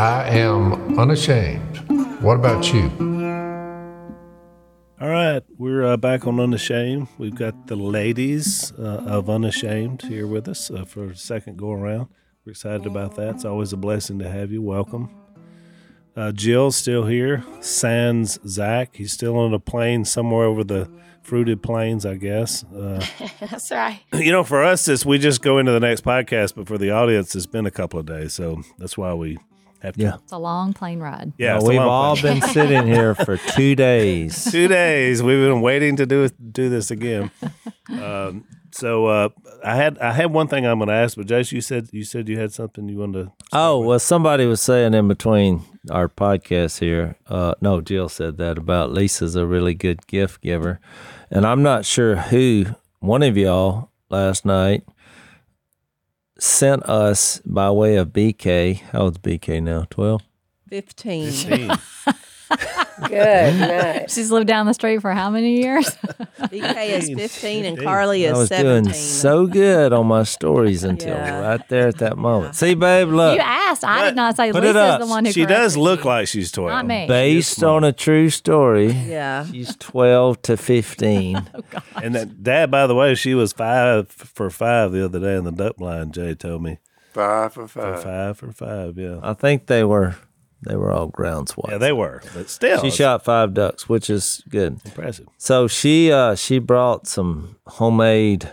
I am unashamed. What about you? All right, we're uh, back on Unashamed. We've got the ladies uh, of Unashamed here with us uh, for a second go around. We're excited about that. It's always a blessing to have you. Welcome. Uh, Jill's still here. Sans Zach. He's still on a plane somewhere over the fruited plains, I guess. Uh, That's right. you know, for us, it's, we just go into the next podcast, but for the audience, it's been a couple of days. So that's why we have to. Yeah. It's a long plane ride. Yeah, Well, it's a we've long all plane. been sitting here for two days. two days. We've been waiting to do do this again. Um, so uh, I had I had one thing I'm going to ask, but Jase, you said you said you had something you wanted to. Oh well, somebody was saying in between our podcast here. Uh, no, Jill said that about Lisa's a really good gift giver, and I'm not sure who one of y'all last night sent us by way of BK. How old's BK now? Twelve. 15. Good night. She's lived down the street for how many years? BK is 15 and Carly I is was 17. doing so good on my stories until Yeah. right there at that moment. See, babe, look. you asked. I did not say Put it Lisa's up. the one who She does corrected look you. like she's twelve. Not me. Based on a true story, Yeah. she's 12 to 15. And that dad, by the way, she was five for five the other day in the duck blind. Jay told me Five for for five. five for five. Yeah, I think they were they were all ground swats. yeah, they were, but still, she shot five ducks, which is good. impressive. So she uh she brought some homemade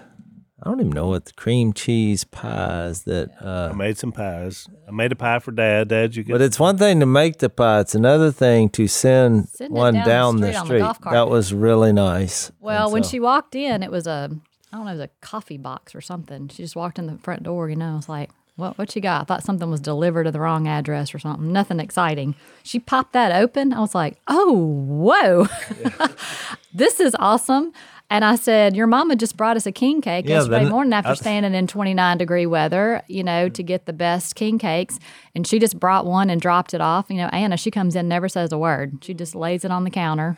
I don't even know what the cream cheese pies that uh, I made some pies. I made a pie for dad. Dad, you get. but it's one thing to make the pie, it's another thing to send Send it one down the down the street on the street. golf that was really nice. Well, And when so- she walked in, it was a I don't know, it was a coffee box or something. She just walked in the front door. You know, I was like, "What? What you got?" I thought something was delivered to the wrong address or something. Nothing exciting. She popped that open. I was like, "Oh, whoa, this is awesome." And I said, "Your mama just brought us a king cake Yeah, yesterday then- morning after I- standing in 29 degree weather, you know, to get the best king cakes. And she just brought one and dropped it off. You know, Anna, she comes in, never says a word. She just lays it on the counter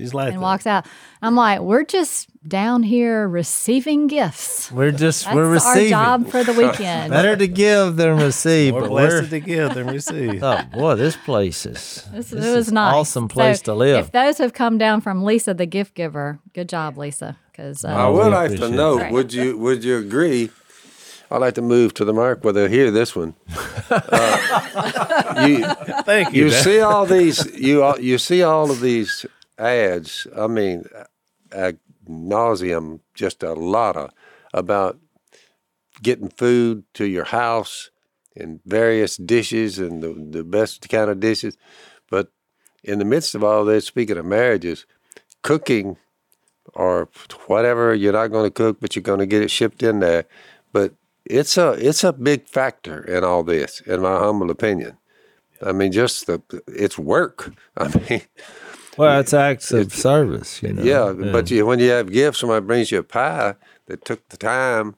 she's like and walks out. I'm like, we're just down here receiving gifts. we're just That's we're receiving. our job for the weekend. Better to give than receive. More but we're, blessed to give than receive. oh boy, this place is This, this it was is nice. awesome place So to live. If those have come down from Lisa, the gift giver, good job, Lisa. Because I uh, would like to know, that. would you would you agree? I'd like to move to the mark where they hear this one. Uh, you Thank you. you Dad. see all these you you see all of these ads. I mean, ad nauseum, just a lot of about getting food to your house and various dishes and the, the best kind of dishes. But in the midst of all this, speaking of marriages, cooking or whatever you're not going to cook, but you're going to get it shipped in there. But it's a it's a big factor in all this, in my humble opinion. I mean, just the it's work. I mean, well, it's acts of service, you know. yeah, but you, when you have gifts, somebody brings you a pie that took the time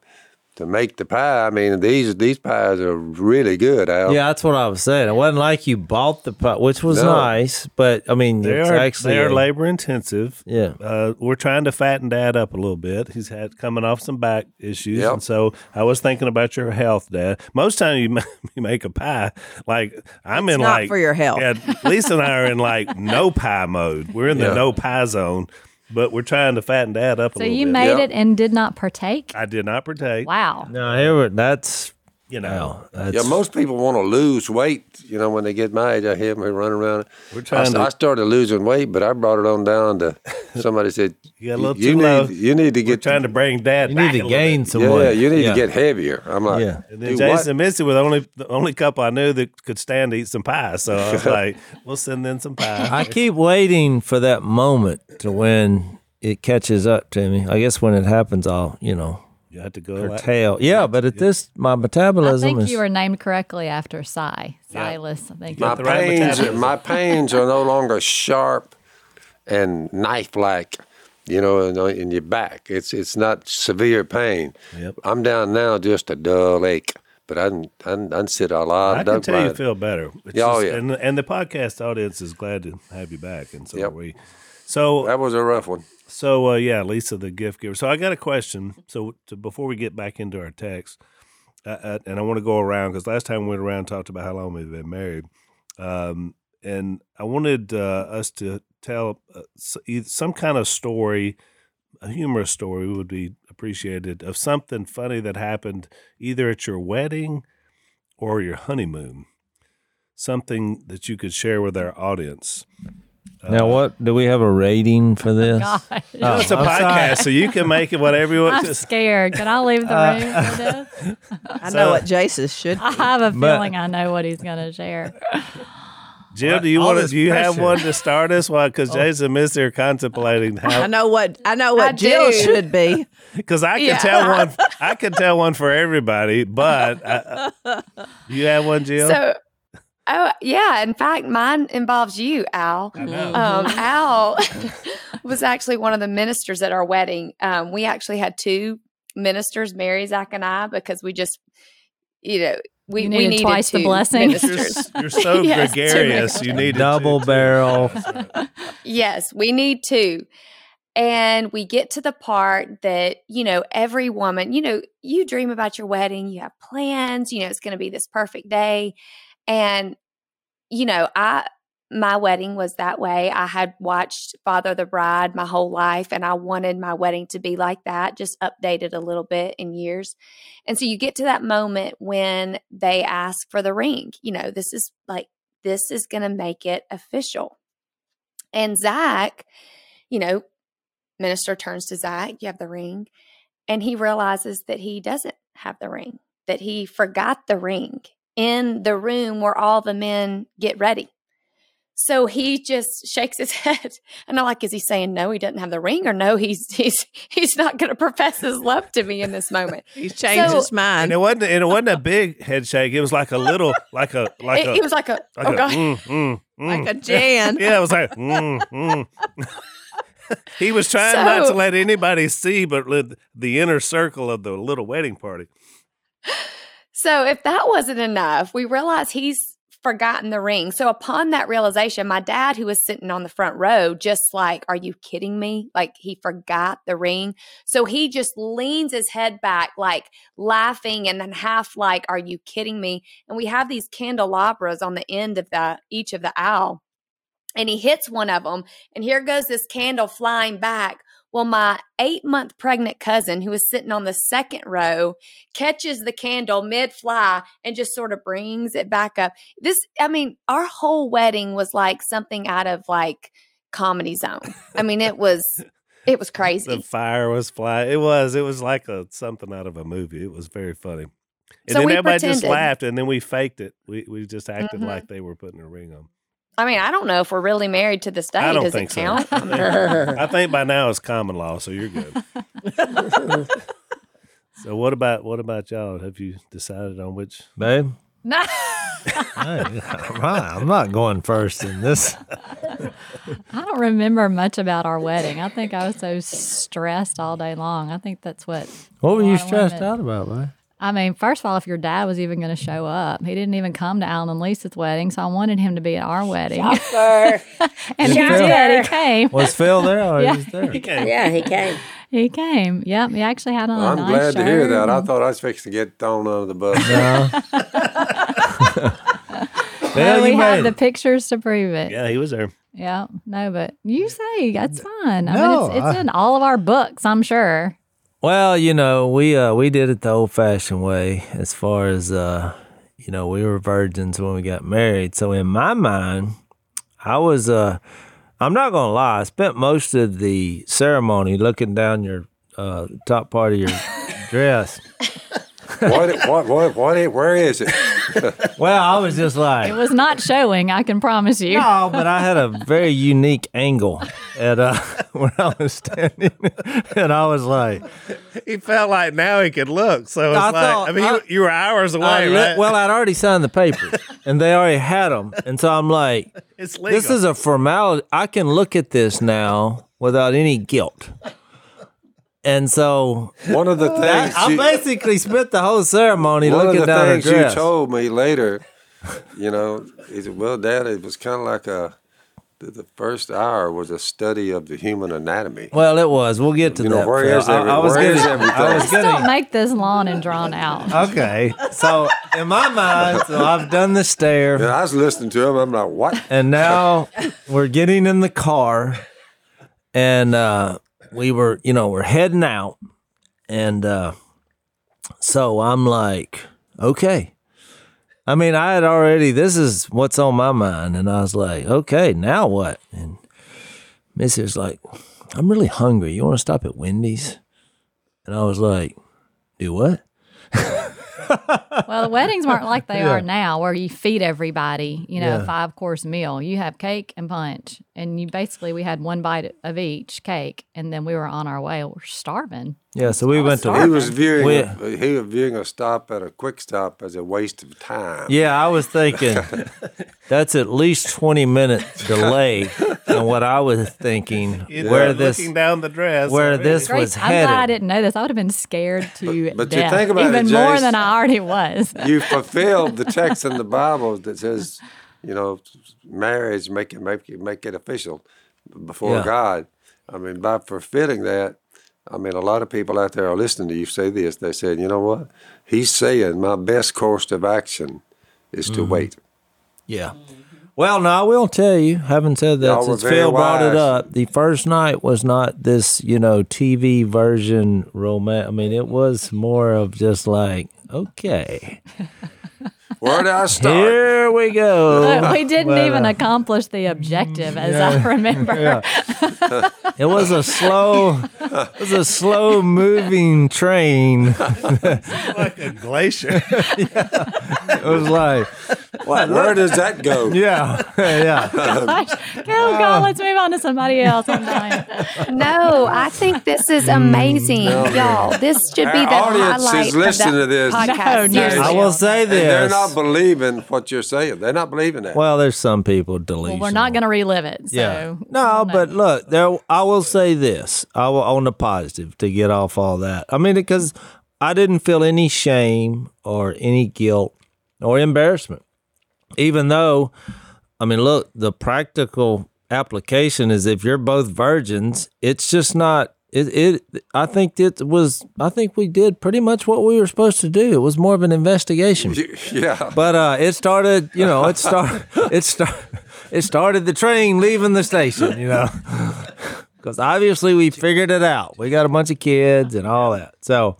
to make the pie. I mean, these these pies are really good, Al. Yeah, that's what I was saying. It wasn't like you bought the pie, which was No. nice, but I mean, They it's are, actually they are labor intensive. Yeah. Uh, we're trying to fatten Dad up a little bit. He's had coming off some back issues, Yep. and so I was thinking about your health, Dad. Most time you, you make a pie, like I'm It's in not like for your health. Yeah, Lisa and I are in like no pie mode. We're in the Yeah. no pie zone, but we're trying to fatten that up a so little you bit. made Yep. it and did not partake. I did not partake. Wow. No, here we- that's You know, no, that's Yeah, most people want to lose weight. You know, when they get my age, I hear them running around. We're I, trying to- I started losing weight, but I brought it on down to. Somebody said, You got a little you too need, low. You need to we're get trying to bring Dad. you need a to gain bit. some Yeah, you need Yeah. to get heavier. I'm like, Yeah. And then "Do what?" Jason and Missy were the only the only couple I knew that could stand to eat some pie. So I was like, we'll send in some pie. I keep waiting for that moment to when it catches up to me. I guess when it happens, I'll you know you have to go. Like, curtail. Yeah, but at this, my metabolism. I think is. you were named correctly after Cy. Yeah. Silas, I think. my the right pains, my pains are no longer sharp and knife-like. You know, in, in your back, it's it's not severe pain. Yep. I'm down now, just a dull ache. But I can I can, I can sit a lot I of can tell you blind. feel better. It's Yeah, oh, just- yeah. And, and the podcast audience is glad to have you back, and so Yep. are we. So That was a rough one. So uh, yeah, Lisa, the gift giver. So I got a question. So to, before we get back into our text, uh, uh, and I want to go around because last time we went around and talked about how long we've been married. Um, and I wanted uh, us to tell uh, some kind of story, a humorous story would be appreciated of something funny that happened either at your wedding or your honeymoon. Something that you could share with our audience. Now, what do we have a rating for this? Gosh. No, it's a I'm sorry. podcast, so you can make it whatever you want. I'm scared. Can I leave the Uh, room for this? I know what Jase's should I have a But- feeling I know what he's going to share. Jill, do you All want to? this Do you have pressure. one to start us? Why? Because Jason missed here contemplating I how. know what I know what I Jill do. should be. Because I can Yeah. tell one. I can tell one for everybody, but uh, you have one, Jill. So, oh yeah. In fact, mine involves you, Al. I know. Um, Al was actually one of the ministers at our wedding. Um, we actually had two ministers, Mary, Zach, and I, because we just, you know, we You we needed needed twice the two blessing. you're, Ministers. you're so Yes, gregarious. You need Double barrel. Yes, we need two. And we get to the part that, you know, every woman, you know, you dream about your wedding, you have plans, you know, it's going to be this perfect day. And, you know, I, my wedding was that way. I had watched Father the Bride my whole life, and I wanted my wedding to be like that, just updated a little bit in years. And so you get to that moment when they ask for the ring. You know, this is like, this is going to make it official. And Zach, you know, minister turns to Zach, you have the ring, and he realizes that he doesn't have the ring, that he forgot the ring in the room where all the men get ready. So he just shakes his head. And I'm like, is he saying no, he doesn't have the ring, or no, he's he's he's not gonna profess his love to me in this moment. He's changed So- his And mind. it wasn't. And it wasn't a big head shake. It was like a little, like a, like it, a, it was like a like oh a, god. mm, mm, mm. Like a Jan. Yeah, it was like. Mm, mm. he was trying not to let anybody see, but the inner circle of the little wedding party. So if that wasn't enough, we realize he's forgotten the ring. So upon that realization, my dad, who was sitting on the front row, just like, are you kidding me? Like he forgot the ring. So he just leans his head back, like laughing and then half like, are you kidding me? And we have these candelabras on the end of the each of the owl. And he hits one of them, and here goes this candle flying back. Well, my eight month pregnant cousin, who was sitting on the second row, catches the candle mid fly and just sort of brings it back up. This, I mean, our whole wedding was like something out of like comedy zone. I mean, it was, it was crazy. The fire was flying. It was. It was like a something out of a movie. It was very funny. And So then we everybody just pretended. laughed, and then we faked it. We we just acted Mhm. like they were putting a ring on. I mean, I don't know if we're really married to this day. I don't Does think it so. count? I think, I think by now it's common law, so you're good. so what about what about y'all? Have you decided on which? Babe, No. hey, I'm, not, going first in this. I don't remember much about our wedding. I think I was so stressed all day long. I think that's what. What were you stressed out about, babe? I mean, first of all, if your dad was even going to show up, he didn't even come to Alan and Lisa's wedding, so I wanted him to be at our wedding. Shocker. and he Phil- did. He came. Was Phil there oh, or Yeah. he was there? yeah, he came. He came. Yep. He actually had on a I'm nice glad to hear that. I thought I was fixing to get thrown under the bus. No. No, Well, we have made the pictures to prove it. Yeah, he was there. Yeah. No, but you say that's fine. I No, mean, it's, it's I- in all of our books, I'm sure. Well, you know, we uh we did it the old fashioned way as far as uh you know, we were virgins when we got married. So in my mind, I was uh I'm not gonna lie, I spent most of the ceremony looking down your uh top part of your dress. What, what, what, what, where is it? Well, I was just like It was not showing, I can promise you. No, but I had a very unique angle at uh where I was standing, and I was like, He felt like now he could look. So it's I like thought- I mean, you, I- you were hours away, I right? well, I'd already signed the papers, and they already had them, and so I'm like, it's legal. this is a formality. I can look at this now without any guilt, and so One of the things I you, basically spent the whole ceremony one of looking the down her things you told me later, you know, he said, "Well, Dad, it was kind of like a the, the first hour was a study of the human anatomy. Well, it was. We'll get to You know, that. where Phil. is every- I, I was where is getting. everything? I was Just don't make this long and drawn out. Okay, so in my mind, so I've done the stare. And I was listening to him. I'm like, what? and now we're getting in the car and uh we were you know we're heading out. And uh so i'm like okay. I mean i had already this is what's on my mind. And i was like okay now what? And missy was like i'm really hungry. You want to stop at wendy's? And i was like do what? Well, the weddings weren't like they Yeah. are now, where you feed everybody, you know, Yeah. a five course meal. You have cake and punch, and you basically we had one bite of each cake, and then we were on our way. We're starving. yeah so we went to He was viewing We- a, he was viewing a stop at a quick stop as a waste of time. Yeah, I was thinking that's at least 20 minute delay than what I was thinking You uh, where this looking down the dress. where already. this Great. was I'm glad I didn't know this. I would have been scared to but you death, think about it, even more than I already was. You fulfilled the text in the Bible that says, you know, marriage make it make it make it official before Yeah. God. I mean, by fulfilling that, I mean a lot of people out there are listening to you say this. They said, you know what? He's saying my best course of action is Mm-hmm. to wait. Yeah. Well, no, I will tell you, having said that, Y'all since Phil brought it up, the first night was not this, you know, TV version romance. I mean, it was more of just like, okay, Where did I start? here we go. But we didn't But, even uh, accomplish the objective, as I remember. It was a slow, it was a slow moving train. like a glacier. It was like, What? Where does that go? yeah, yeah. Gosh, oh God, let's move on to somebody else. I'm dying. No, I think this is mm, amazing, y'all. This should be the audience is highlight of listening the to this. podcast. No, no. I will say And they're not believing what you're saying. They're not believing that. Well, there's some people delusional. Well, we're not going to relive it. So Yeah. No, but look, there. I will say this. I will on the positive to get off all that. I mean, because I didn't feel any shame or any guilt or embarrassment, even though, I mean, look, the practical application is if you're both virgins, it's just not. It, it I think it was I think we did pretty much what we were supposed to do. It was more of an investigation. yeah. But uh, it started, you know, it started, it start, it started the train leaving the station, you know, because obviously we figured it out. We got a bunch of kids and all that. So,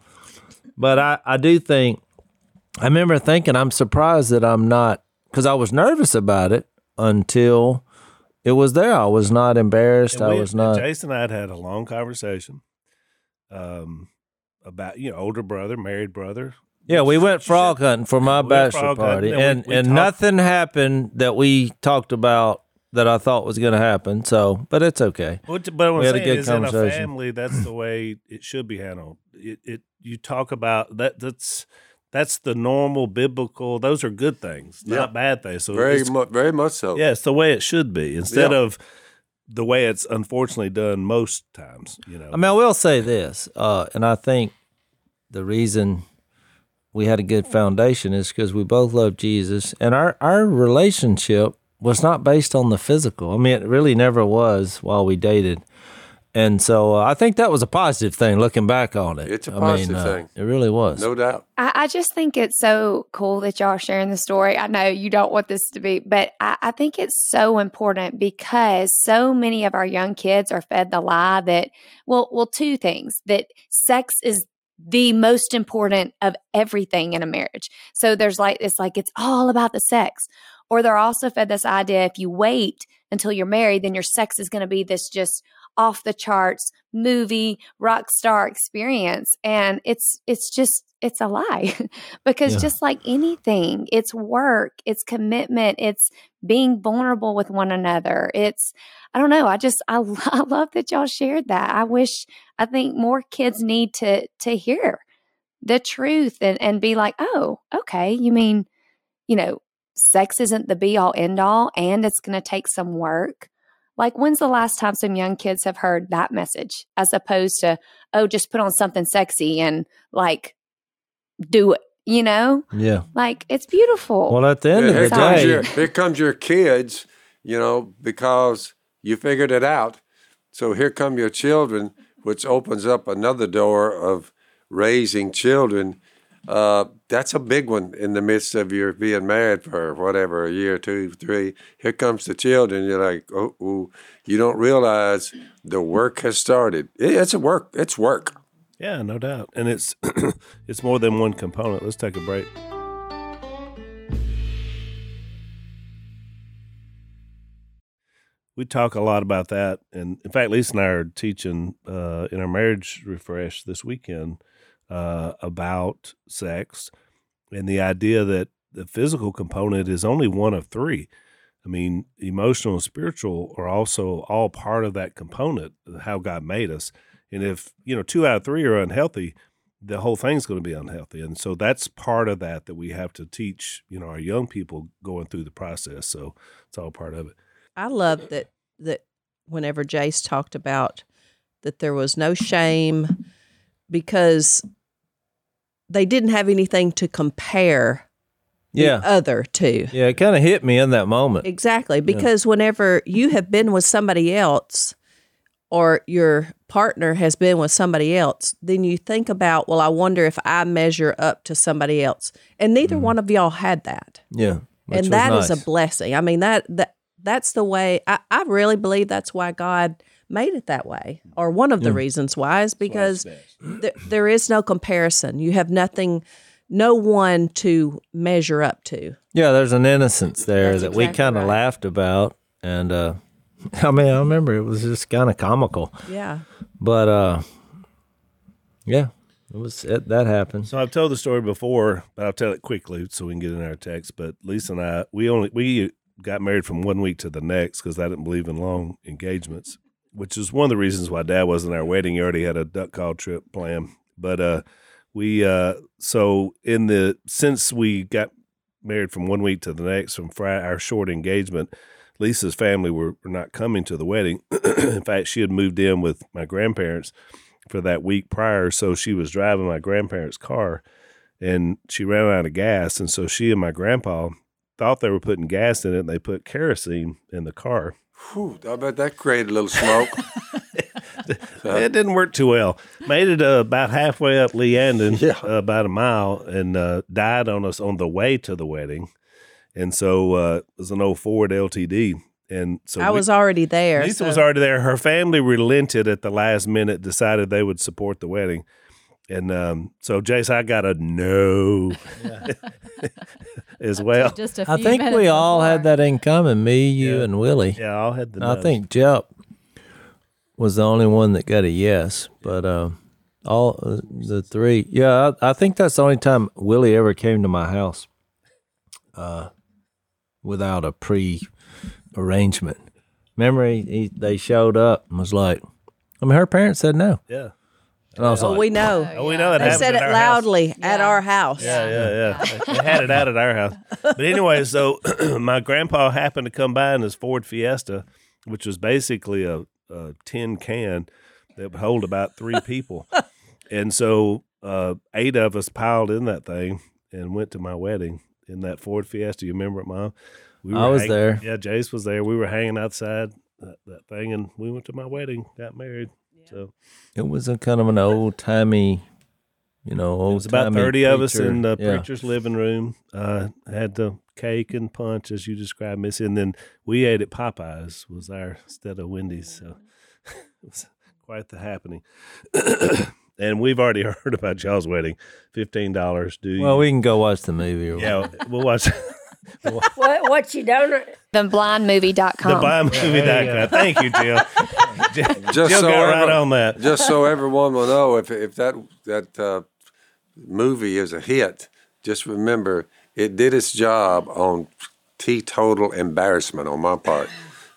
but I, I do think, I remember thinking, I'm surprised that I'm not, because I was nervous about it until it was there. I was not embarrassed. And I we- was not. Jason and I had had a long conversation um, about you know older brother, married brother. Yeah, we went frog hunting for my We bachelor party, and and we- and, talked- nothing happened that we talked about that I thought was going to happen. So, but it's okay. But what We I'm had a good is, in a family, that's the way it should be handled. It, it you talk about that. That's that's the normal biblical. Those are good things, Yeah. not bad things. So Very it's, much, very much so. yeah, it's the way it should be instead Yeah. of the way it's unfortunately done most times. You know, I mean, I will say this, uh, and I think the reason we had a good foundation is because we both love Jesus, and our our relationship was not based on the physical. I mean, it really never was while we dated. And so uh, I think that was a positive thing looking back on it. It's a positive uh, thing. It really was. No doubt. I, I just think it's so cool that y'all are sharing the story. I know you don't want this to be, but I, I think it's so important because so many of our young kids are fed the lie that, well, well, two things that sex is the most important of everything in a marriage. So there's like, it's like, it's all about the sex. Or they're also fed this idea if you wait until you're married, then your sex is going to be this just off the charts movie rock star experience and it's it's just it's a lie. Because Yeah. just like anything it's work it's commitment it's being vulnerable with one another. It's i don't know i just i, I love that y'all shared that. I wish i think more kids need to to hear the truth and and be like oh okay you mean you know sex isn't the be all end all and it's going to take some work like, when's the last time some young kids have heard that message as opposed to, oh, just put on something sexy and like do it, you know? Yeah. Like, it's beautiful. Well, at the end Yeah, of the comes day, your here comes your kids you know, because you figured it out. So here come your children, which opens up another door of raising children. Uh, that's a big one in the midst of your being married for whatever a year, two, three. Here comes the children. You're like, oh, you don't realize the work has started. It's a work. It's work. Yeah, no doubt. And it's it's more than one component. Let's take a break. We talk a lot about that, and in fact, Lisa and I are teaching uh, in our marriage refresh this weekend uh, about sex and the idea that the physical component is only one of three. I mean, emotional and spiritual are also all part of that component, of how God made us. And if, you know, two out of three are unhealthy, the whole thing's going to be unhealthy. And so that's part of that that we have to teach, you know, our young people going through the process. So it's all part of it. I love that that whenever Jase talked about that there was no shame because they didn't have anything to compare Yeah. the other to. Yeah, it kind of hit me in that moment. Exactly. Because whenever you have been with somebody else or your partner has been with somebody else, then you think about, well, I wonder if I measure up to somebody else. And neither mm. one of y'all had that. Yeah. and that is nice. a blessing. I mean, that, that that's the way I, I really believe that's why God made it that way. Or one of the reasons why is because th- there is no comparison. You have nothing, no one to measure up to. Yeah, there's an innocence there That's that we kind of right. laughed about, and uh, I mean, I remember it was just kind of comical, Yeah. but uh, yeah, it was it, that happened. So I've told the story before, but I'll tell it quickly so we can get in our text. But Lisa and I, we only we got married from one week to the next because I didn't believe in long engagements, which is one of the reasons why Dad wasn't at our wedding. He already had a duck call trip planned. But uh, we uh, so in the since we got married from one week to the next from our short engagement. Lisa's family were, were not coming to the wedding. in fact, she had moved in with my grandparents for that week prior. So she was driving my grandparents' car and she ran out of gas. And so she and my grandpa thought they were putting gas in it and they put kerosene in the car. Whew, I bet that created a little smoke. it didn't work too well. Made it uh, about halfway up Leandon, Yeah. uh, about a mile, and uh, died on us on the way to the wedding. And so uh, it was an old Ford LTD. And so I we- was already there. Lisa so- was already there. Her family relented at the last minute, decided they would support the wedding. And um, so, Jase, I got a no as well. Just a few I think we minutes all had that in common. Me, you, Yeah. and Willie. Yeah, all had the And I think Jep was the only one that got a yes, but uh, all uh, the three. Yeah, I, I think that's the only time Willie ever came to my house uh, without a pre arrangement. Remember, he, he, they showed up and was like, I mean, her parents said no. Yeah. And I was Oh, like, we know. Oh, we know that They happened said it our house. loudly at Yeah. our house. Yeah, yeah, yeah. they had it out at our house. But anyway, so my grandpa happened to come by in his Ford Fiesta, which was basically a, a tin can that would hold about three people. and so uh, eight of us piled in that thing and went to my wedding in that Ford Fiesta. You remember it, Mom? We I was hang- there. Yeah, Jase was there. We were hanging outside that, that thing, and we went to my wedding, got married. So it was a kind of an old timey, you know, old It was about timey 30 of us in the Yeah. preacher's living room. Uh, had the cake and punch, as you described, Missy. And then we ate at Popeyes, was our instead of Wendy's. So it was quite the happening. and we've already heard about y'all's wedding. $15 do you? Well, we can go watch the movie. Or Yeah, we'll watch What, what you don't The blindmovie.com. the buymovie.com. Thank you, Jill. Jill, Just Jill so got right every- on that. just so everyone will know if if that that uh, movie is a hit, just remember it did its job on teetotal embarrassment on my part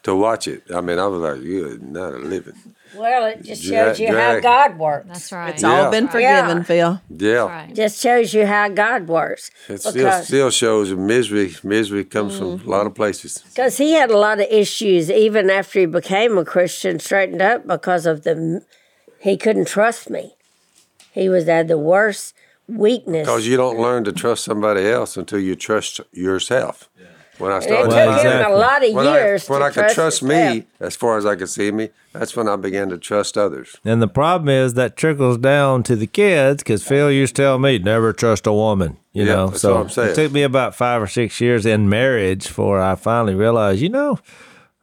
to watch it. I mean, I was like, "You're not a living." Well, it just Dra- shows you how. God works. That's right. It's Yeah. all been Yeah. forgiven, Phil. Yeah, That's right. Just shows you how God works. it still Because- still shows misery. Misery comes from mm. a lot of places. Because he had a lot of issues even after he became a Christian, straightened up because of the he couldn't trust me. He was at the worst weakness. Because you don't learn to trust somebody else until you trust yourself. When I And it started took Well, him a lot of when years I, when to I could trust me himself. as far as I could see me, that's when I began to trust others. And the problem is that trickles down to the kids because Phil used to tell me never trust a woman. You Yeah, know, that's so what I'm saying. it took me about five or six years in marriage before I finally realized, you know,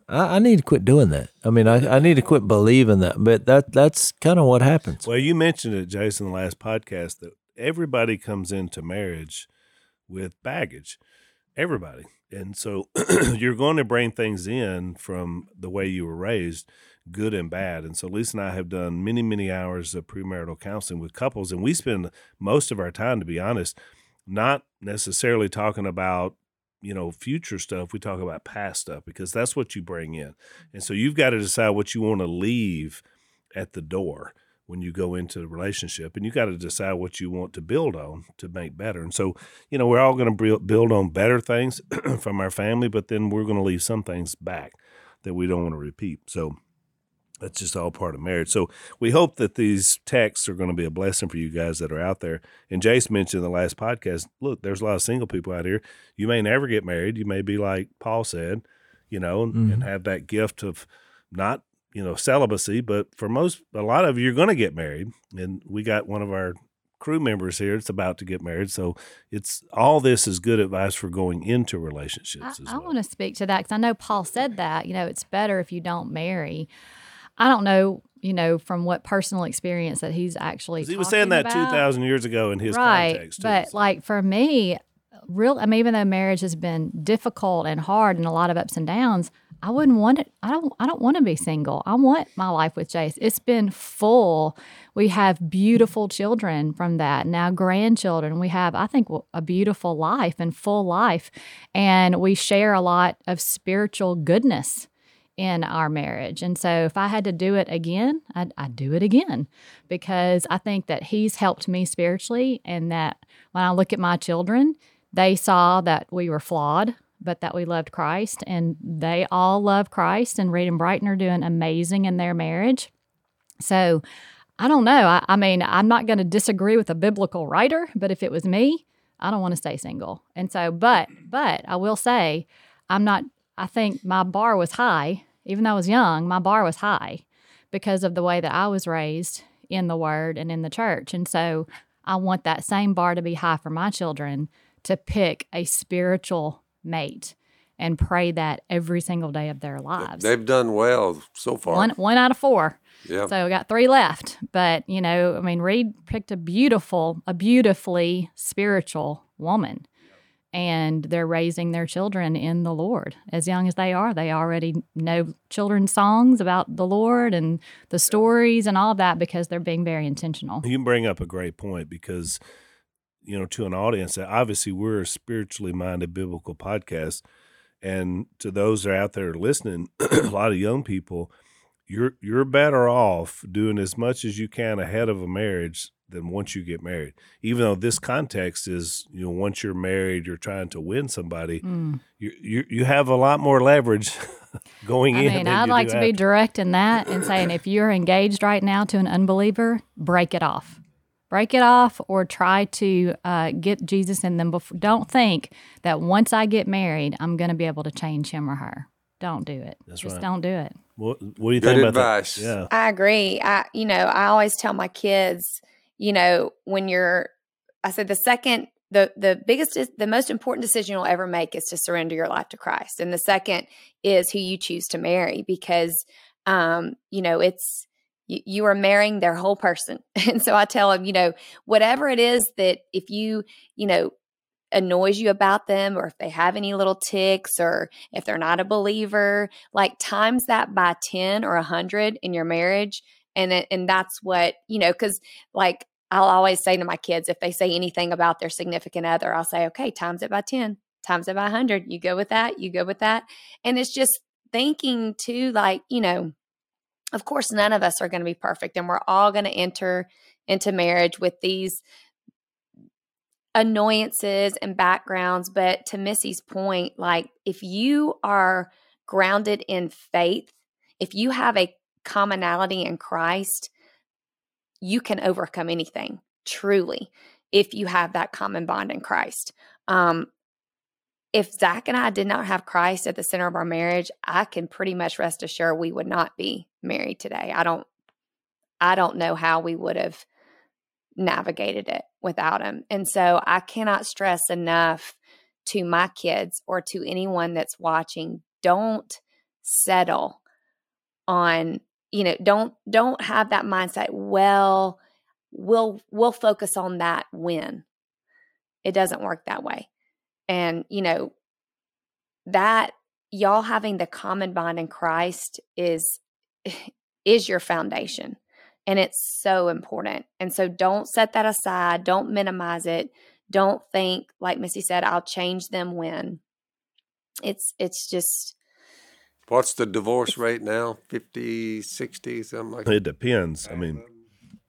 I, I need to quit doing that. I mean, I, I need to quit believing that. But that that's kind of what happens. Well, you mentioned it, Jason, the last podcast that everybody comes into marriage with baggage. Everybody. And so you're going to bring things in from the way you were raised, good and bad. And so Lisa and I have done many, many hours of premarital counseling with couples. And we spend most of our time, to be honest, not necessarily talking about you know future stuff we talk about past stuff because that's what you bring in and so you've got to decide what you want to leave at the door when you go into the relationship and you got to decide what you want to build on to make better and so you know we're all going to build on better things from our family but then we're going to leave some things back that we don't want to repeat so that's just all part of marriage. So we hope that these texts are going to be a blessing for you guys that are out there. And Jase mentioned in the last podcast, look, there's a lot of single people out here. You may never get married. You may be like Paul said, you know, and, and have that gift of not, you know, celibacy. But for most, a lot of you, you're going to get married. And we got one of our crew members here that's about to get married. So it's all this is good advice for going into relationships I, as I want to speak to that because I know Paul said that. You know, it's better if you don't marry. I don't know, you know, from what personal experience that he's actually he was saying that about. 2,000 years ago in his right, context. too. but like for me, real. I mean, even though marriage has been difficult and hard and a lot of ups and downs, I wouldn't want it. I don't. I don't want to be single. I want my life with Jase. It's been full. We have beautiful children from that. Now grandchildren. We have, I think, a beautiful life and full life, and we share a lot of spiritual goodness in our marriage. And so if I had to do it again, I'd, I'd do it again because I think that he's helped me spiritually and that when I look at my children, they saw that we were flawed, but that we loved Christ and they all love Christ and Reed and Brighton are doing amazing in their marriage. So I don't know. I, I mean, I'm not going to disagree with a biblical writer, but if it was me, I don't want to stay single. And so, but, but I will say, I'm not, I think my bar was high. Even though I was young, my bar was high because of the way that I was raised in the word and in the church. And so I want that same bar to be high for my children to pick a spiritual mate and pray that every single day of their lives. They've done well so far. One one out of four. yeah. So we got three left. But you know, I mean, Reed picked a beautiful, a beautifully spiritual woman. And they're raising their children in the Lord. As young as they are, they already know children's songs about the Lord and the stories and all of that because they're being very intentional. You bring up a great point because, you know, to an audience that obviously we're a spiritually minded biblical podcast. And to those that are out there listening, a lot of young people, you're you're better off doing as much as you can ahead of a marriage than once you get married. Even though this context is, you know, once you're married, you're trying to win somebody. Mm. You you you have a lot more leverage going I in. mean, I'd like to be after. direct in that and saying if you're engaged right now to an unbeliever, break it off. Break it off or try to uh, get Jesus in them. Before. Don't think that once I get married, I'm going to be able to change him or her. Don't do it. That's Just right. don't do it. What, what do you Good think about that? Yeah. I agree. I, you know, I always tell my kids, you know, when you're, I said the second, the the biggest, the most important decision you'll ever make is to surrender your life to Christ, and the second is who you choose to marry because, um, you know, it's you, you are marrying their whole person, and so I tell them, you know, whatever it is that if you, you know, annoys you about them or if they have any little ticks or if they're not a believer like times that by 10 or 100 in your marriage and and that's what you know cuz like I'll always say to my kids if they say anything about their significant other I'll say okay times it by 10 times it by 100 you go with that you go with that. And it's just thinking too like you know of course none of us are going to be perfect and we're all going to enter into marriage with these annoyances and backgrounds. But to Missy's point, like if you are grounded in faith, if you have a commonality in Christ, you can overcome anything truly if you have that common bond in Christ. Um, if Zach and I did not have Christ at the center of our marriage, I can pretty much rest assured we would not be married today. I don't I don't know how we would have navigated it without him. And so I cannot stress enough to my kids or to anyone that's watching, don't settle on, you know, don't don't have that mindset, well, we'll we'll focus on that when. It doesn't work that way. And, you know, that y'all having the common bond in Christ is is your foundation. And it's so important. And so don't set that aside. Don't minimize it. Don't think, like Missy said, I'll change them when. It's it's just What's the divorce rate now? 50, 60, something like that? It depends. I mean,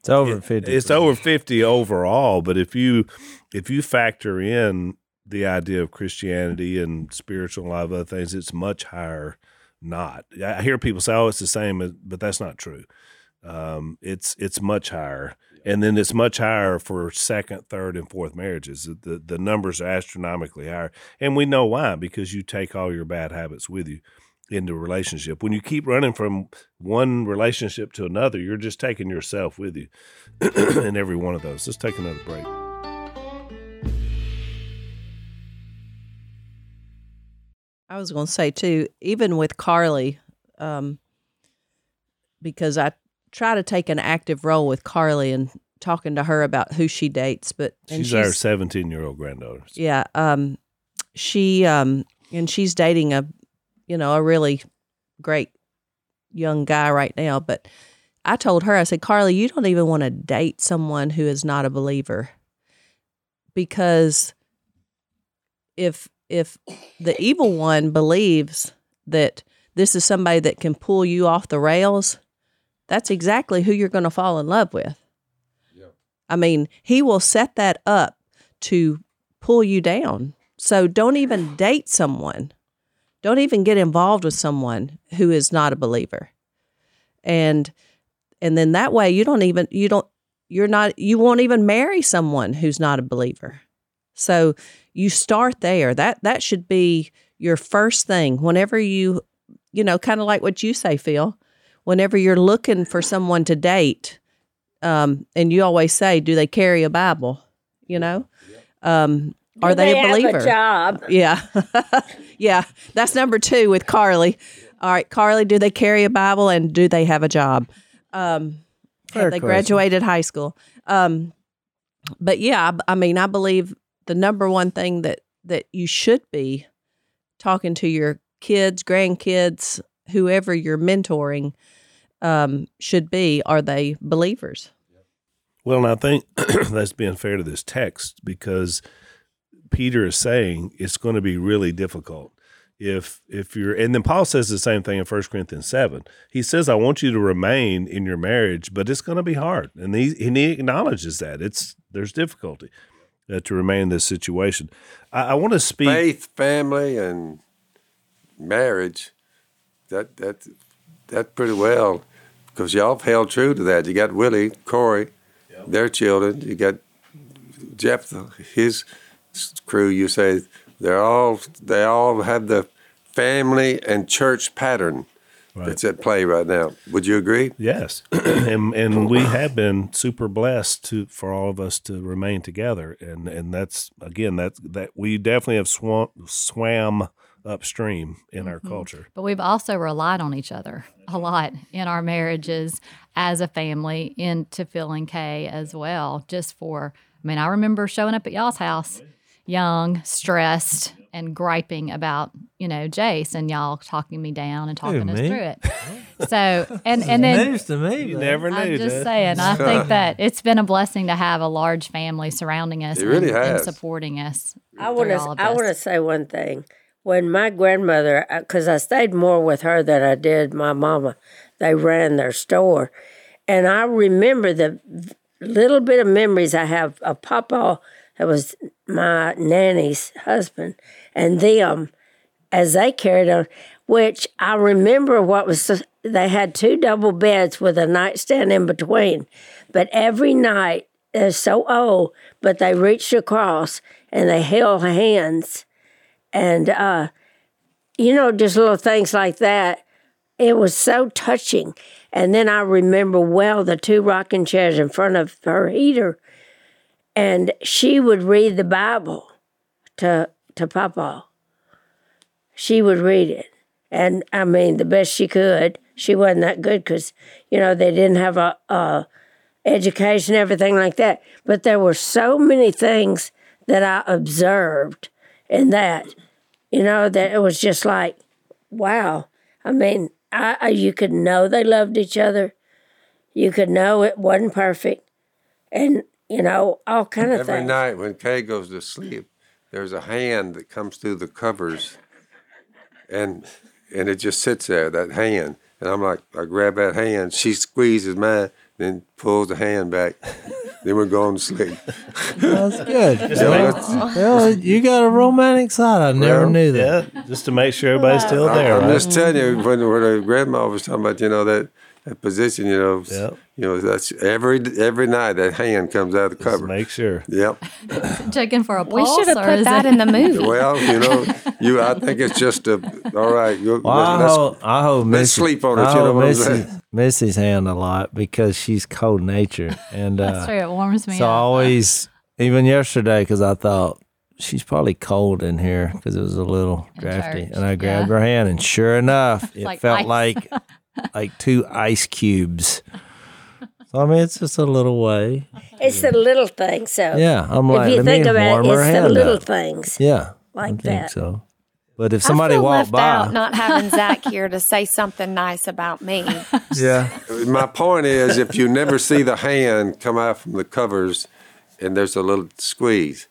It's over it- fifty. It's over fifty overall, but if you if you factor in the idea of Christianity and spiritual and a lot of other things, it's much higher. Not. I hear people say, "Oh, it's the same," but that's not true. Um, it's it's much higher, and then it's much higher for second, third, and fourth marriages. The the numbers are astronomically higher, and we know why because you take all your bad habits with you into a relationship. When you keep running from one relationship to another, you're just taking yourself with you in every one of those. Let's take another break. I was going to say too, even with Carly, um, because I try to take an active role with Carly and talking to her about who she dates, but and She's, our 17 year old granddaughter. yeah, um, she um, and she's dating a, you know, a really great young guy right now. But I told her, I said, Carly, you don't even want to date someone who is not a believer, because if if the evil one believes that this is somebody that can pull you off the rails, that's exactly who you're going to fall in love with. I mean, he will set that up to pull you down. So don't even date someone. Don't even get involved with someone who is not a believer. And and then that way you don't even you don't you're not you won't even marry someone who's not a believer. So you start there. That that should be your first thing whenever you you know kind of like what you say Phil. Whenever you're looking for someone to date, um, and you always say, "Do they carry a Bible?" You know, um, are Do they, a have believer? job? Yeah, yeah. That's number two with Carly. All right, Carly, do they carry a Bible and do they have a job? Um, Fair have they question. graduated high school? Um, but yeah, I, I mean, I believe the number one thing that that you should be talking to your kids, grandkids, whoever you're mentoring, um, should be are they believers? Well, and I think that's being fair to this text because Peter is saying it's going to be really difficult if if you're and then Paul says the same thing in 1 Corinthians 7. He says I want you to remain in your marriage, but it's going to be hard. And he and he acknowledges that. It's there's difficulty uh, to remain in this situation. I, I want to speak Faith, family, and marriage. That that that pretty well because y'all held true to that. You got Willie, Korie, their children. You got Jep, his crew. You say they're all they all have the family and church pattern that's at play right now. Would you agree? Yes, and and we have been super blessed to for all of us to remain together, and and that's again that that we definitely have swam swam upstream in our mm-hmm. culture. But we've also relied on each other a lot in our marriages as a family, into Phil and Kay as well. Just for, I mean, I remember showing up at y'all's house, young, stressed, and griping about, you know, Jase, and y'all talking me down and talking us me? through it. So, and and then news to me. You never knew. I'm just Dad. saying, I think that it's been a blessing to have a large family surrounding us It really and, and has. supporting us. I want to. I want to say one thing. When my grandmother, uh, because I stayed more with her than I did my mama, they ran their store, and I remember the little bit of memories I have of Papa, that was my nanny's husband, and them as they carried on. Which I remember what was they had two double beds with a nightstand in between, but every night they're so old, but they reached across and they held hands and uh, you know, just little things like that. It was so touching. And then I remember well the two rocking chairs in front of her heater, and she would read the Bible to to Papa. She would read it, and I mean the best she could. She wasn't that good because you know they didn't have a, a education, everything like that. But there were so many things that I observed in that, you know, that it was just like, wow. I mean, I, I you could know they loved each other. You could know it wasn't perfect, and you know all kind of things. Every things. night when Kay goes to sleep, there's a hand that comes through the covers, and and it just sits there. That hand, and I'm like, I grab that hand. She squeezes mine, then pulls the hand back. then we're going to sleep. That's good. Just to make- well, you got a romantic side. I never Well, knew that. yeah, just to make sure everybody's still there. I'm right? just telling you, when, when the grandma was talking about, you know, that, that position, you know, Yep. You know, that's every every night that hand comes out of the Just cover. make sure. Yep. Checking for a pulse. We should have put that it- in the movie. Well, you know, you. I think it's just a all right. Well, I let's- hold, I hold let's Missy, sleep on it, I you know hold what I'm saying? Missy's hand a lot because she's cold nature, and That's uh, true. It warms me so I up. always, even yesterday, because I thought she's probably cold in here because it was a little In drafty, church, and I grabbed yeah. her hand, and sure enough, it like felt ice. like like two ice cubes. So I mean, it's just a little way. It's the little things. So Yeah, I'm like, if you think about it, it's the little up. things. Yeah, I like think that. so. But if somebody I feel walked left by, out not having Zach here to say something nice about me. yeah, My point is, if you never see the hand come out from the covers, and there's a little squeeze,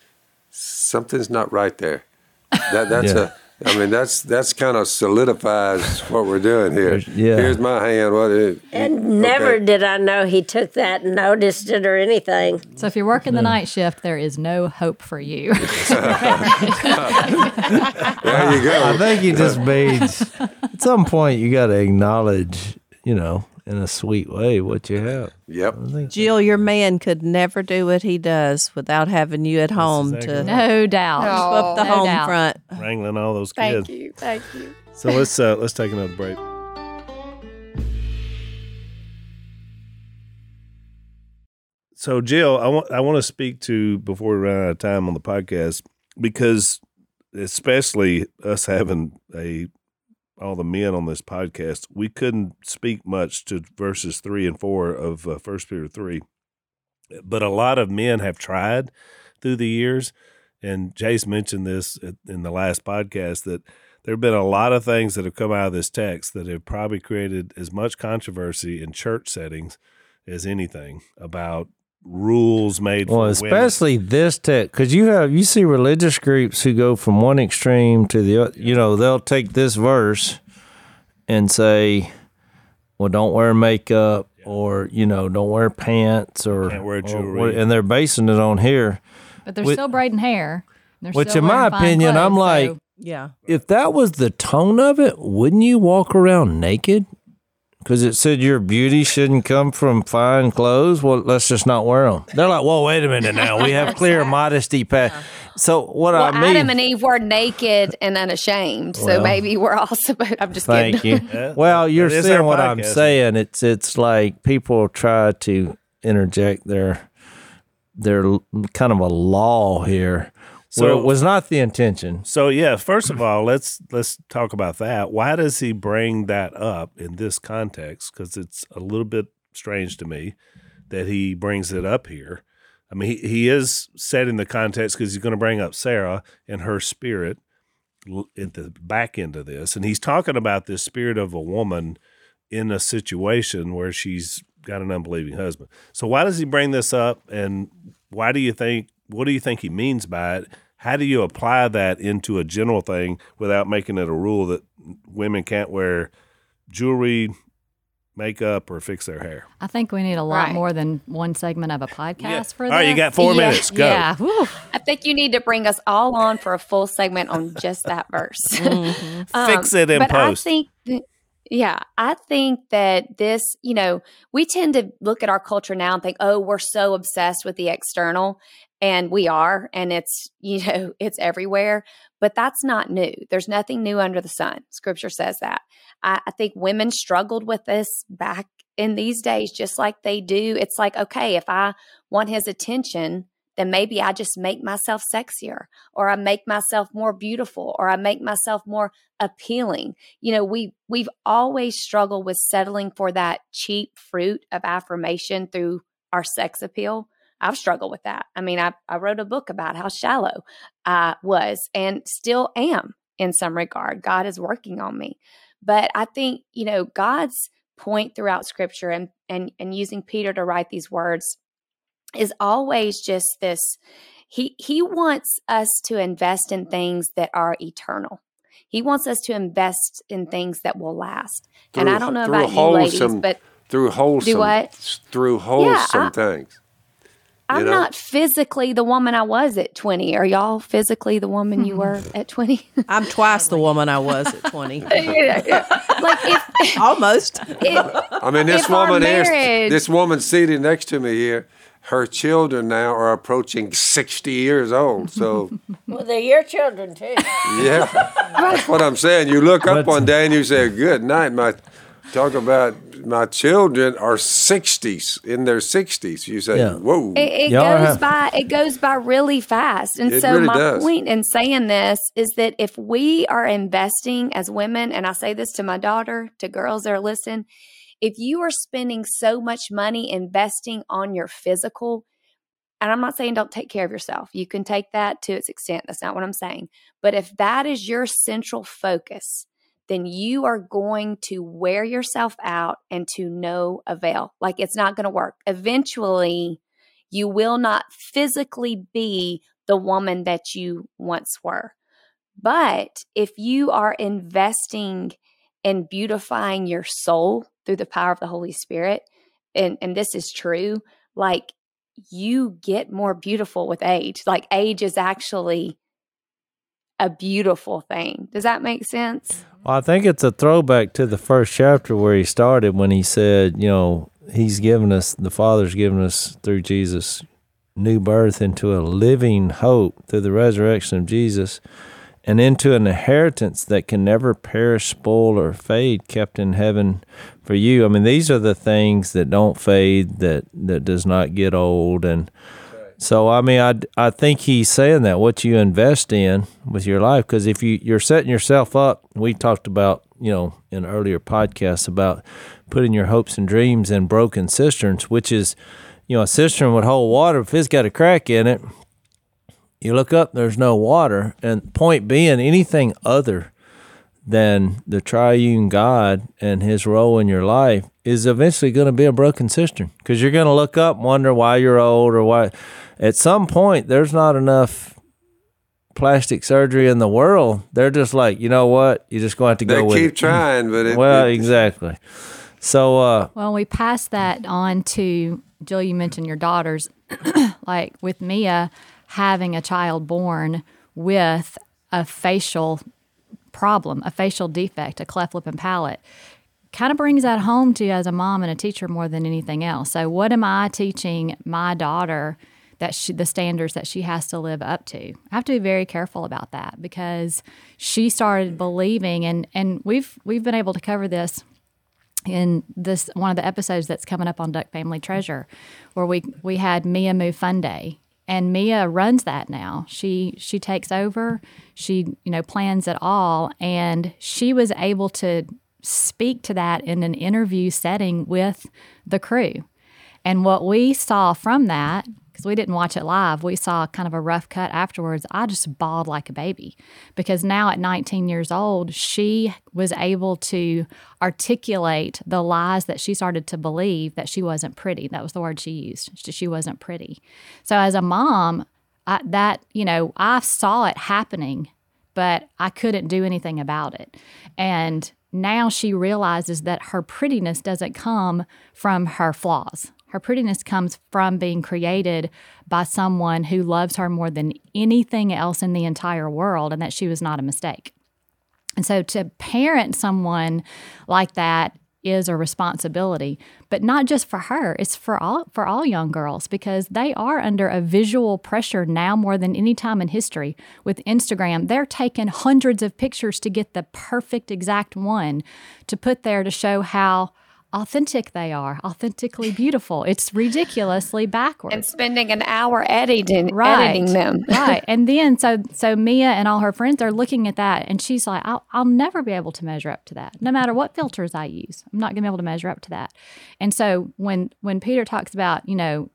something's not right there. That that's Yeah. a. I mean, that's that's kind of solidifies what we're doing here. Yeah. Here's my hand. What is? And never Okay. did I know he took that and noticed it or anything. So if you're working the night shift, there is no hope for you. There you go. I think he just means at some point you got to acknowledge, you know, in a sweet way what you have. Yep. Jill, your man could never do what he does without having you at home exactly to right. no doubt. keep up the No home doubt. front. Wrangling all those kids. Thank you. Thank you. So let's uh, let's take another break. So Jill, I want I want to speak to before we run out of time on the podcast because especially us having a all the men on this podcast, we couldn't speak much to verses three and four of uh, First Peter three, but a lot of men have tried through the years, and Jase mentioned this in the last podcast that there have been a lot of things that have come out of this text that have probably created as much controversy in church settings as anything about rules made well, for especially this tech because you have you see religious groups who go from one extreme to the other. You know, they'll take this verse and say, "Well, don't wear makeup." Or you know, don't wear pants, or, Can't wear or jewelry. what- and they're basing it on here. But they're Which- still braiding hair. They're which, still in my wearing fine opinion, I'm like, so- Yeah. if that was the tone of it, wouldn't you walk around naked? Because it said your beauty shouldn't come from fine clothes. Well, let's just not wear them. They're like, well, wait a minute now. We have clear modesty. Pa-. So what Well, I mean, Adam and Eve were naked and unashamed, so maybe we're all supposed. I'm just thank kidding. you. Yeah, Well, you're seeing our what I'm saying. It's it's like people try to interject their their kind of a law here. So it was not the intention. So yeah, first of all, let's let's talk about that. Why does he bring that up in this context? Because it's a little bit strange to me that he brings it up here. I mean, he, he is setting the context because he's going to bring up Sarah and her spirit at the back end of this, and he's talking about this spirit of a woman in a situation where she's got an unbelieving husband. So why does he bring this up, and why do you think? What do you think he means by it? How do you apply that into a general thing without making it a rule that women can't wear jewelry, makeup, or fix their hair? I think we need a lot Right. more than one segment of a podcast Yeah. for All this. right, you got four Yeah. minutes. Go. Yeah. Whew. I think you need to bring us all on for a full segment on just that verse. Fix it in Um, but post. I think, that- yeah, I think that this, you know, we tend to look at our culture now and think, oh, we're so obsessed with the external. And we are, and it's, you know, it's everywhere, but that's not new. There's nothing new under the sun. Scripture says that. I, I think women struggled with this back in these days, just like they do. It's like, okay, if I want his attention, then maybe I just make myself sexier or I make myself more beautiful or I make myself more appealing. You know, we we've always struggled with settling for that cheap fruit of affirmation through our sex appeal. I've struggled with that. I mean, I, I wrote a book about how shallow I was and still am in some regard. God is working on me. But I think, you know, God's point throughout scripture and and and using Peter to write these words is always just this he he wants us to invest in things that are eternal. He wants us to invest in things that will last. Through, and I don't know about you ladies, but through wholesome what? through wholesome I- things. I'm know? not physically the woman I was at 20. Are y'all physically the woman you hmm. were at 20? I'm twice the woman I was at 20. like if Almost. it, I mean, this If our woman here, marriage- this woman seated next to me here, her children now are approaching 60 years old. So, Well, they're your children too. yeah, that's what I'm saying. You look up one day and you say, Good night. My Talk about my children are 60s, in their 60s. You say, Yeah. Whoa. it, it goes have- by it goes by really fast and It so really my does. point in saying this is that if we are investing as women and i say this to my daughter to girls that are listening if you are spending so much money investing on your physical and i'm not saying don't take care of yourself you can take that to its extent that's not what i'm saying but if that is your central focus then you are going to wear yourself out and to no avail like it's not going to work eventually you will not physically be the woman that you once were. But if you are investing in beautifying your soul through the power of the Holy Spirit, and, and this is true, like you get more beautiful with age. Like age is actually a beautiful thing. Does that make sense? Well, I think it's a throwback to the first chapter where he started when he said, you know, he's given us, the Father's given us through Jesus new birth into a living hope through the resurrection of Jesus and into an inheritance that can never perish, spoil, or fade, kept in heaven for you. I mean, these are the things that don't fade, that, that does not get old. And so, I mean, I, I think he's saying that what you invest in with your life, because if you, you're setting yourself up, we talked about, you know, in earlier podcasts about putting your hopes and dreams in broken cisterns, which is, you know, a cistern would hold water. If it's got a crack in it, you look up, there's no water. And point being, anything other than the triune God and his role in your life is eventually going to be a broken cistern because you're going to look up wonder why you're old or why. At some point, there's not enough plastic surgery in the world. They're just like, you know what? You're just going to have to they go with keep trying, but it, Well, it- exactly. So, uh, Well, we pass that on to Jill. You mentioned your daughters, like with Mia having a child born with a facial problem, a facial defect, a cleft lip and palate. Kind of brings that home to you as a mom and a teacher more than anything else. So, what am I teaching my daughter that she, the standards that she has to live up to? I have to be very careful about that because she started believing, and and we've we've been able to cover this in this one of the episodes that's coming up on Duck Family Treasure, where we we had Mia Move Fun Day, and Mia runs that now. She she takes over. She you know plans it all, and she was able to speak to that in an interview setting with the crew. And what we saw from that, because we didn't watch it live, we saw kind of a rough cut afterwards. I just bawled like a baby because now at 19 years old, she was able to articulate the lies that she started to believe that she wasn't pretty. That was the word she used. She- wasn't pretty. So as a mom, I, that, you know, I saw it happening, but I couldn't do anything about it. And now she realizes that her prettiness doesn't come from her flaws. Her prettiness comes from being created by someone who loves her more than anything else in the entire world, and that she was not a mistake. And so to parent someone like that is a responsibility, but not just for her. It's for all for all young girls because they are under a visual pressure now more than any time in history. With Instagram, they're taking hundreds of pictures to get the perfect exact one to put there to show how authentic they are, authentically beautiful. It's ridiculously backwards. And spending an hour editing Right. editing them. right. And then so so Mia and all her friends are looking at that and she's like, I'll, I'll never be able to measure up to that. No matter what filters I use. I'm not gonna be able to measure up to that. And so when when Peter talks about, you know,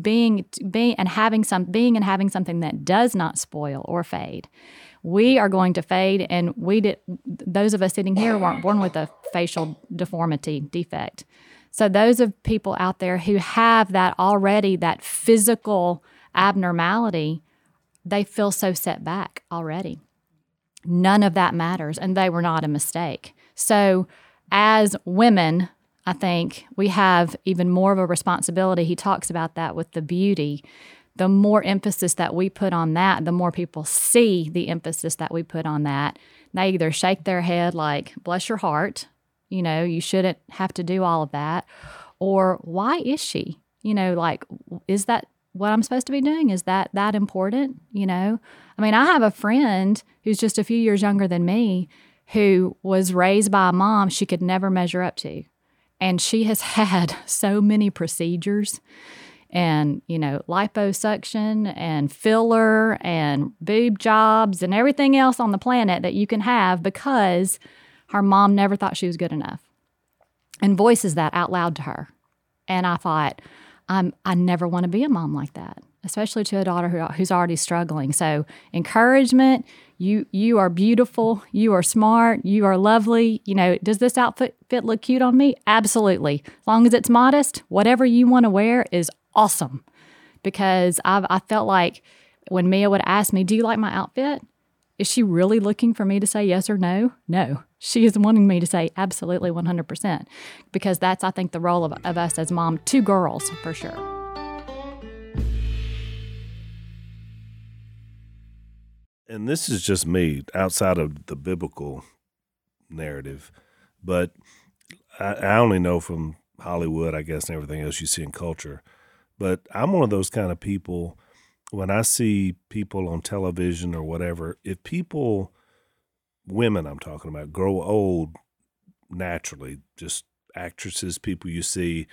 being being and having some being and having something that does not spoil or fade. We are going to fade and we did those of us sitting here weren't born with a facial deformity defect. So those of people out there who have that already that physical abnormality, they feel so set back already. None of that matters and they were not a mistake. So as women, I think we have even more of a responsibility. He talks about that with the beauty. The more emphasis that we put on that, the more people see the emphasis that we put on that. They either shake their head like, bless your heart, you know, you shouldn't have to do all of that. Or why is she? You know, like, is that what I'm supposed to be doing? Is that that important? You know, I mean, I have a friend who's just a few years younger than me who was raised by a mom she could never measure up to. And she has had so many procedures and, you know, liposuction and filler and boob jobs and everything else on the planet that you can have because her mom never thought she was good enough and voices that out loud to her. And I thought, I'm, I never want to be a mom like that, especially to a daughter who, who's already struggling. So, encouragement. You you are beautiful. You are smart. You are lovely. You know, does this outfit fit look cute on me? Absolutely. As long as it's modest, whatever you want to wear is awesome. Because I've I felt like when Mia would ask me, "Do you like my outfit?" Is she really looking for me to say yes or no? No. She is wanting me to say absolutely 100% because that's, I think, the role of, of us as mom, two girls for sure. and this is just me outside of the biblical narrative, but I, I only know from Hollywood, I guess, and everything else you see in culture. But I'm one of those kind of people. When I see people on television or whatever, if people, women I'm talking about, grow old naturally, just actresses, people you see,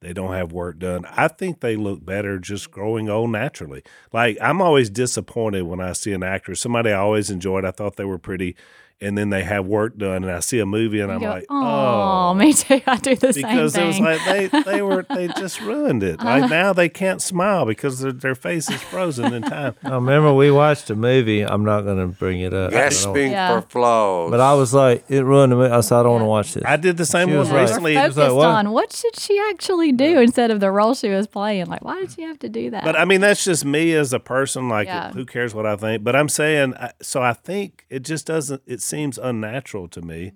they don't have work done. I think they look better just growing old naturally. Like I'm always disappointed when I see an actor, somebody I always enjoyed. I thought they were pretty, and then they have work done, and I see a movie, and You I'm go, like, oh, me too. I do the because same it was like they they were they just ruined it. Like now they can't smile because their, their face is frozen in time. I remember we watched a movie. I'm not going to bring it up. Gasping Yeah. for flaws. But I was like, it ruined the movie. I said, I don't want to watch this. I did the same She one Yeah, recently. We're It was like, what? on what should she actually do instead of the role she was playing. Like, why did she have to do that? But I mean, that's just me as a person. Like, Yeah. who cares what I think? But I'm saying, so I think it just doesn't. It seems unnatural to me,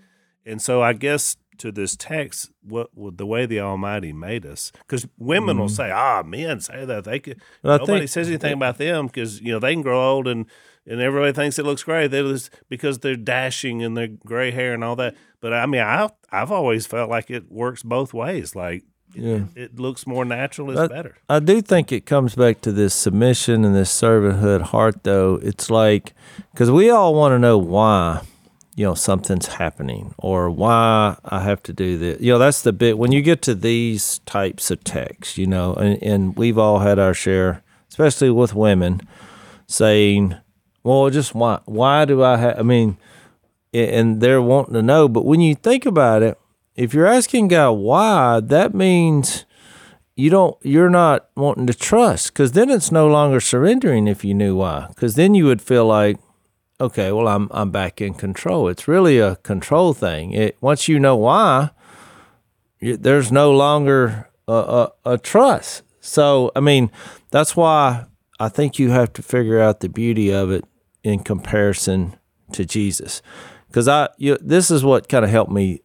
and so I guess to this text, what, what the way the Almighty made us, because women will say, "Ah, men say that they could." Nobody think- says anything about them because you know they can grow old and and everybody thinks it looks great. They just because they're dashing and their gray hair and all that. But I mean, I I've always felt like it works both ways. Like. Yeah. It looks more natural. It's That- better. I do think it comes back to this submission and this servanthood heart, though. It's like, because we all want to know why, you know, something's happening or why I have to do this. You know, that's the bit when you get to these types of texts, you know, and, and we've all had our share, especially with women, saying, well, just why? Why do I have, I mean, and they're wanting to know. But when you think about it, if you're asking God why, that means you don't you're not wanting to trust because then it's no longer surrendering if you knew why because then you would feel like okay well i'm i'm back in control. It's really a control thing. It once you know why you, there's no longer a, a, a trust. So i mean that's why i think you have to figure out the beauty of it in comparison to jesus. Because i you, this is what kind of helped me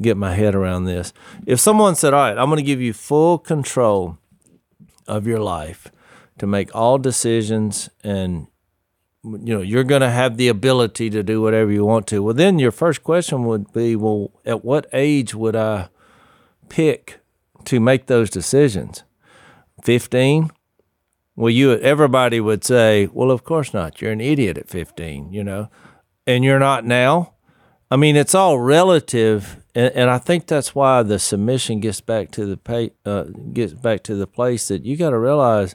get my head around this. If someone said, "All right, I'm going to give you full control of your life to make all decisions and you know you're going to have the ability to do whatever you want to. Well, then your first question would be, well, at what age would I pick to make those decisions? Fifteen. Well, you everybody would say, well, of course not. You're an idiot at 15, you know, and you're not now. I mean, it's all relative, and, and I think that's why the submission gets back to the pay, uh, gets back to the place that you got to realize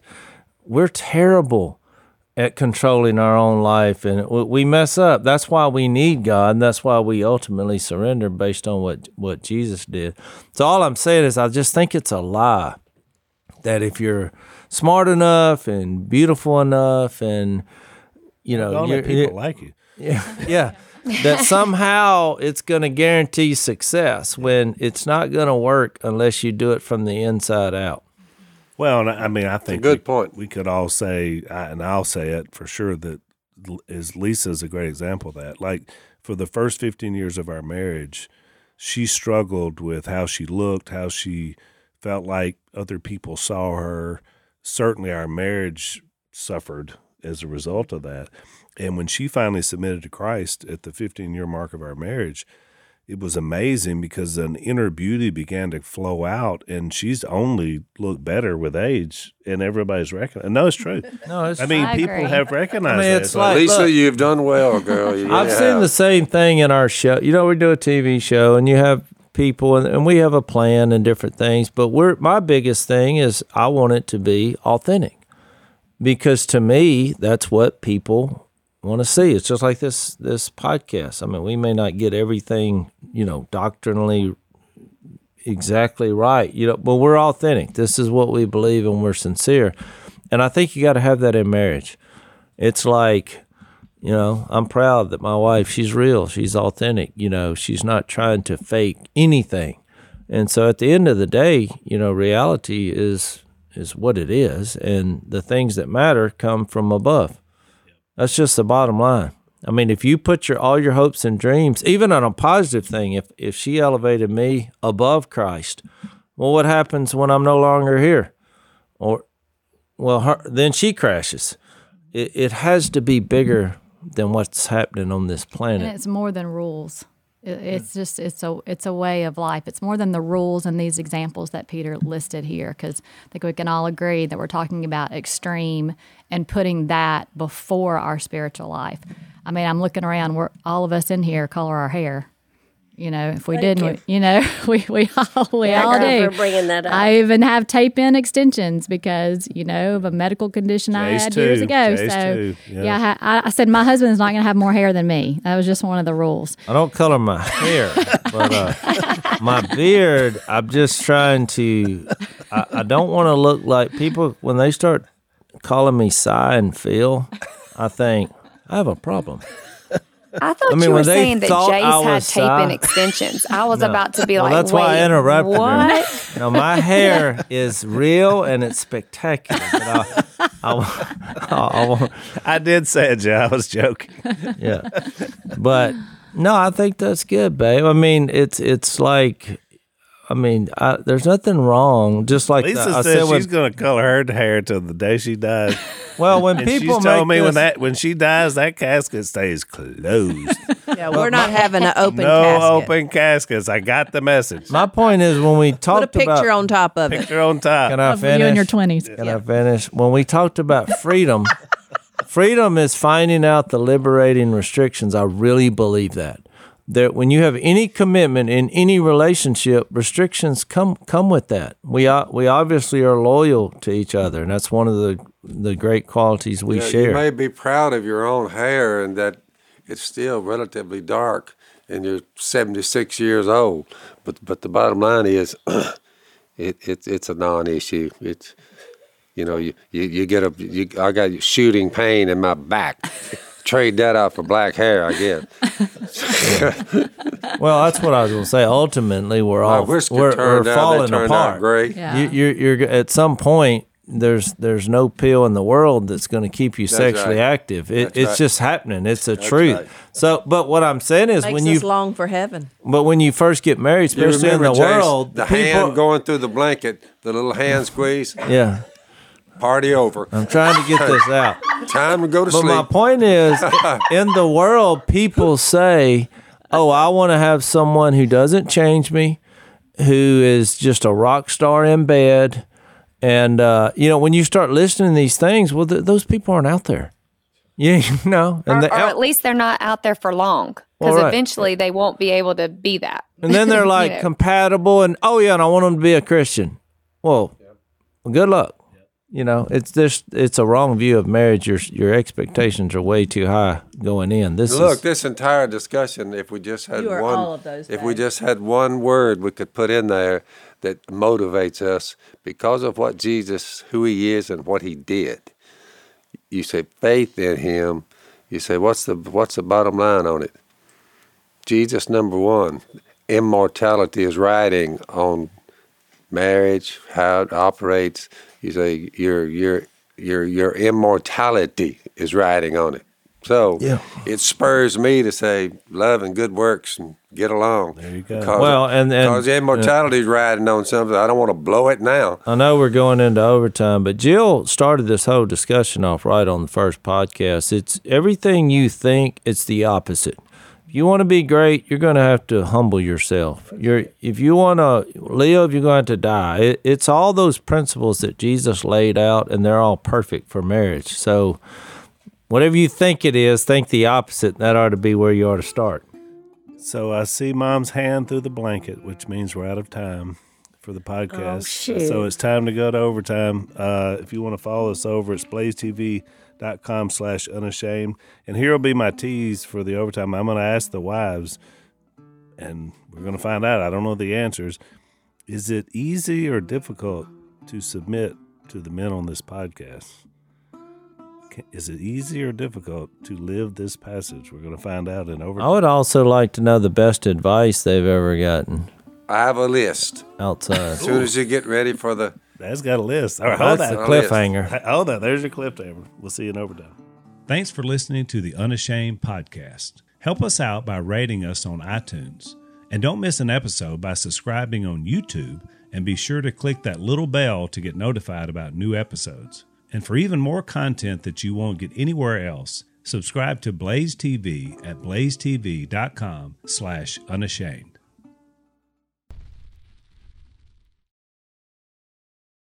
we're terrible at controlling our own life, and we- mess up. That's why we need God, and that's why we ultimately surrender based on what what Jesus did. So all I'm saying is, I just think it's a lie that if you're smart enough and beautiful enough and you know people like you. yeah, yeah. that somehow it's going to guarantee success when it's not going to work unless you do it from the inside out. Well, I mean, I think good we, point. We could all say, and I'll say it for sure that is Lisa's a great example of that. Like for the first fifteen years of our marriage, she struggled with how she looked, how she felt like other people saw her. Certainly, our marriage suffered as a result of that. And when she finally submitted to Christ at the 15 year mark of our marriage, it was amazing because an inner beauty began to flow out, and she's only looked better with age, and everybody's recognizing. No, it's true. No, it's I mean, I people agree. have recognized I mean, that. it's like- Lisa, look. you've done well, girl. You I've seen have. the same thing in our show. You know, we do a TV show and you have people and, and we have a plan and different things, but we're my biggest thing is I want it to be authentic. Because to me, that's what people want to see. It's just like this this podcast. I mean, we may not get everything, you know, doctrinally exactly right, you know, but we're authentic. This is what we believe and we're sincere. And I think you got to have that in marriage. It's like you know, I'm proud that my wife, she's real, she's authentic, you know, she's not trying to fake anything. And so at the end of the day, you know, reality is is what it is and the things that matter come from above. That's just the bottom line. I mean, if you put your all your hopes and dreams, even on a positive thing, if if she elevated me above Christ, well, what happens when I'm no longer here? Or well, her, then she crashes. It, it has to be bigger than what's happening on this And planet. it's more than rules. It, it's just it's a it's a way of life. It's more than the rules and these examples that Peter listed here, because I think we can all agree that we're talking about extreme and putting that before our spiritual life. I mean, I'm looking around. We're all of us in here color our hair. You know, if we Thank didn't, we, you know, we we all we Thank all you do. for bringing that up. I even have tape in extensions because you know of a medical condition I Jay's had years ago. Jay's so too. Yeah. yeah, I, I, I said my husband's not going to have more hair than me. That was just one of the rules. I don't color my hair, but uh, my beard. I'm just trying to. I, I don't want to look like people when they start calling me Si and Phil. I think I have a problem. I thought I mean, you were saying that thought Jase had was tape in shy- extensions. I was about to be Well, like, that's wait, why I interrupted her. what? Now my hair is real and it's spectacular. But I, I, I, I won't- I did say it, Joe. I was joking. yeah. But no, I think that's good, babe. I mean, it's it's like, I mean, I, there's nothing wrong. Just like the- Lisa I said said, when, she's going to color her hair till the day she dies. well, when And people she's make told me this, when that when she dies, that casket stays closed. Yeah, we're not having an open no casket. open caskets. I got the message. my point is when we Put a picture about, on top of it. Picture on top. can I finish? you in your twenties. Can I finish? When we talked about freedom, freedom is finding out the liberating restrictions. I really believe that. That when you have any commitment in any relationship, restrictions come come with that. We are, we obviously are loyal to each other, and that's one of the the great qualities we Yeah, share. You may be proud of your own hair and that it's still relatively dark and you're 76 years old. But but the bottom line is it, it it's a non-issue. It's you know you, you, you get a you, I got shooting pain in my back. Trade that out for black hair, I guess. well, that's what I was going to say. Ultimately, we're all we're, we're out, falling apart. great. Yeah. You, you're, you're at some point. There's there's no pill in the world that's going to keep you sexually right. active. It, it's right. just happening. It's a truth. right. So, but what I'm saying is Makes when you long for heaven. but when you first get married, You especially in the Chase, world, the people, hand going through the blanket, the little hand squeeze. yeah. Party over. I'm trying to get this out. Time to go to But sleep. But my point is, in the world, people say, "Oh, I want to have someone who doesn't change me, who is just a rock star in bed." And uh, you know, when you start listening to these things, well, th- those people aren't out there. You know, and or, they- or at least they're not out there for long because right. eventually they won't be able to be that. and then they're You like know. compatible, and oh yeah, and I want them to be a Christian. Well, well good luck. You know, it's just it's a wrong view of marriage. Your your expectations are way too high going in. This Look, is this entire discussion, if we just had one, all of those, if we just had one word we could put in there that motivates us because of what Jesus, who He is, and what He did. You say faith in Him. You say what's the what's the bottom line on it? Jesus, number one, immortality is riding on marriage, how it operates. You say your your your your immortality is riding on it. So Yeah. it spurs me to say love and good works and get along. There you go. Because, Well, and- and- because immortality is riding on something. I don't want to blow it now. I know we're going into overtime, but Jill started this whole discussion off right on the first podcast. It's everything you think, it's the opposite. If you want to be great, you're going to have to humble yourself. You're if you want to live, you're going to die. It, it's all those principles that Jesus laid out, and they're all perfect for marriage. So, whatever you think it is, think the opposite. That ought to be where you ought to start. So I see mom's hand through the blanket, which means we're out of time for the podcast. shoot. So it's time to go to overtime. Uh, if you want to follow us over, it's blazetv.com slash unashamed. And here will be my tease for the overtime. I'm going to ask the wives, and we're going to find out. I don't know the answers. Is it easy or difficult to submit to the men on this podcast? Is it easy or difficult to live this passage? We're going to find out in overtime. I would also like to know the best advice they've ever gotten I have a list. outside. As soon as you get ready for the That's got a list. All right, hold That's that. the cliffhanger. Hold that. There's your cliffhanger. We'll see you in overtime. Thanks for listening to the Unashamed podcast. Help us out by rating us on iTunes. And don't miss an episode by subscribing on YouTube and be sure to click that little bell to get notified about new episodes. And for even more content that you won't get anywhere else, subscribe to Blaze TV at blazetv.com slash unashamed.